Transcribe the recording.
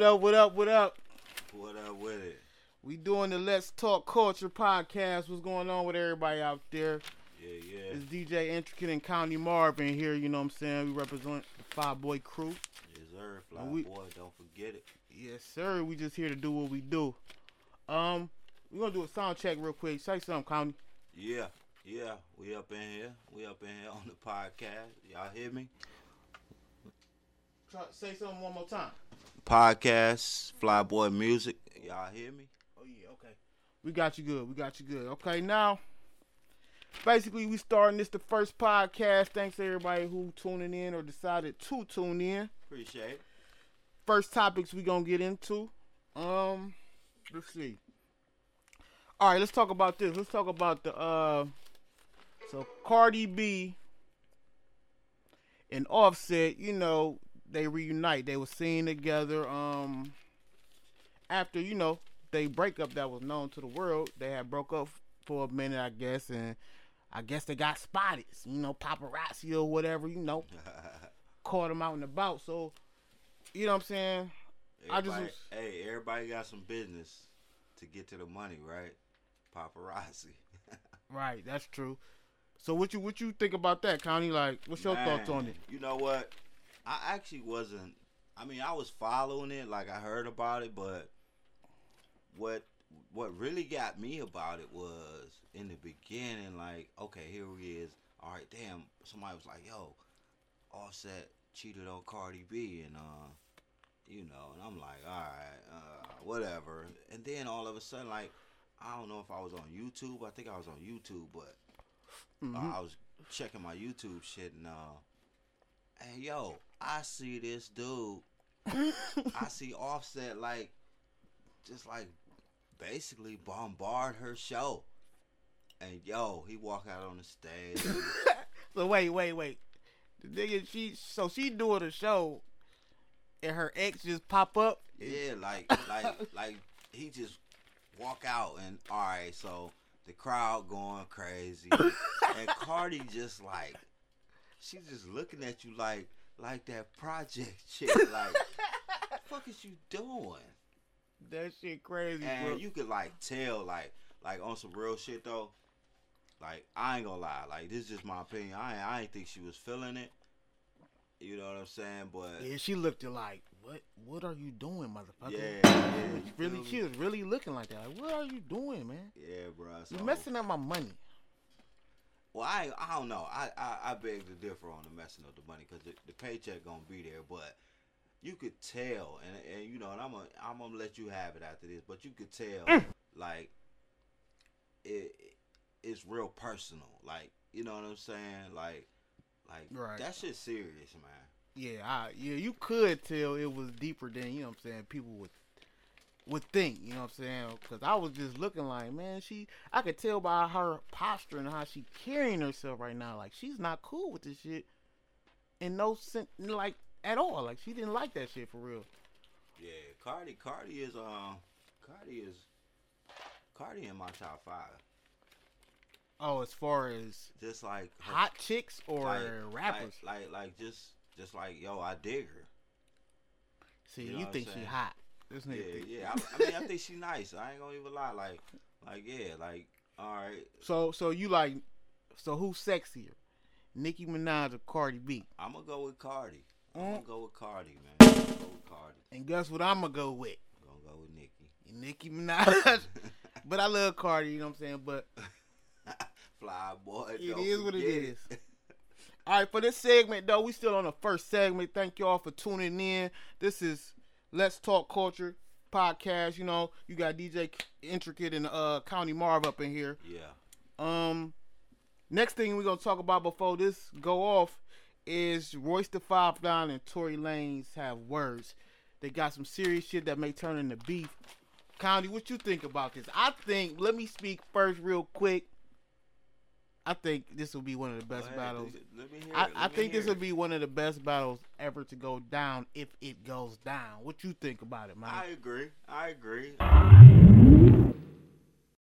What up? What up? What up? What up with it? We doing the Let's Talk Culture podcast. What's going on with everybody out there? Yeah, yeah. It's DJ Intricate and County Marvin here. You know what I'm saying? We represent the Fly Boy Crew. Yes, sir. Fly we- boy, don't forget it. Yes, sir. We just here to do what we do. Um, we gonna do a sound check real quick. Say something, County. Yeah, yeah. We up in here. We up in here on the podcast. Y'all hear me? Try, say something one more time. Podcast, Flyboy Music. Y'all hear me? Oh yeah, okay. We got you good. We got you good. Okay, now basically we starting this the first podcast. Thanks to everybody who tuning in or decided to tune in. Appreciate it. First topics we gonna get into. Um, let's see. All right, let's talk about this. Let's talk about the uh. So Cardi B and Offset, you know, they reunite. They were seen together. Um, after you know they breakup that was known to the world, they had broke up for a minute, I guess, and I guess they got spotted. You know, paparazzi or whatever. You know, caught them out and about. So, you know what I'm saying? I just hey, everybody got some business to get to the money, right? Paparazzi. Right, that's true. So what you what you think about that, Connie? Like, what's your thoughts on it? You know what? I actually wasn't. I mean, I was following it, like I heard about it, but what what really got me about it was in the beginning, like, okay, here he is. All right, damn. Somebody was like, "Yo, Offset cheated on Cardi B," and uh, you know, and I'm like, all right, uh, whatever. And then all of a sudden, like, I don't know if I was on YouTube. I think I was on YouTube, but Mhm. uh, I was checking my YouTube shit and uh, hey yo, I see this dude. I see Offset like, just like, basically bombard her show. And yo, he walk out on the stage. so wait, wait, wait. The nigga, she so she doing a show, and her ex just pop up. yeah, like, like, like he just walk out and all right, so the crowd going crazy, and Cardi just like, she's just looking at you like, like that project shit, like. fuck is you doing? That shit crazy, bro. You could like tell, like, like on some real shit though. Like I ain't gonna lie, like this is just my opinion. I ain't, I ain't think she was feeling it. You know what I'm saying? But yeah, she looked at like, what? What are you doing, motherfucker? yeah, yeah, really, feel she was really looking like that. Like, what are you doing, man? Yeah, bro. So, You're messing up my money. Well, I I don't know. I, I I beg to differ on the messing up the money because the, the paycheck gonna be there, but you could tell, and and you know, and I'm gonna I'm gonna let you have it after this, but you could tell, Mm. like it it's real personal, like you know what I'm saying, like like Right. that shit serious, man. Yeah, I, yeah, you could tell it was deeper than you know what I'm saying. People would would think, you know what I'm saying? Because I was just looking like, man, she. I could tell by her posture and how she carrying herself right now, like she's not cool with this shit, in no sense, like at all. Like she didn't like that shit for real. Yeah, Cardi Cardi is um Cardi is Cardi in my top five. Oh, as far as Just like her hot chicks or like, rappers. Like, like, like, just, just like, yo, I dig her. See, you you, know what think she hot? This Yeah, nigga. think- yeah. I, I mean, I think she nice. I ain't gonna even lie. Like, like, yeah, like, all right. So, so you like, so who's sexier, Nicki Minaj or Cardi B? I'm gonna go with Cardi. I'm Mm. gonna go with Cardi, man. I'm gonna go with Cardi. And guess what? I'm gonna go with I'm gonna go with Nicki. Nicki Minaj. but I love Cardi. You know what I'm saying? But Fly boy. It is what it is. All right, for this segment though, we still on the first segment. Thank y'all for tuning in. This is Let's Talk Culture podcast. You know, you got DJ Intricate and uh County Marv up in here. yeah. Um, next thing we're gonna talk about before this go off is Royce the Five Nine and Tory Lanez have words. They got some serious shit that may turn into beef. County, what you think about this? I think. Let me speak first, real quick. I think this will be one of the best ahead, battles. Let me hear I, I think this will be one of the best battles ever to go down if it goes down. What you think about it, man? I agree. I agree.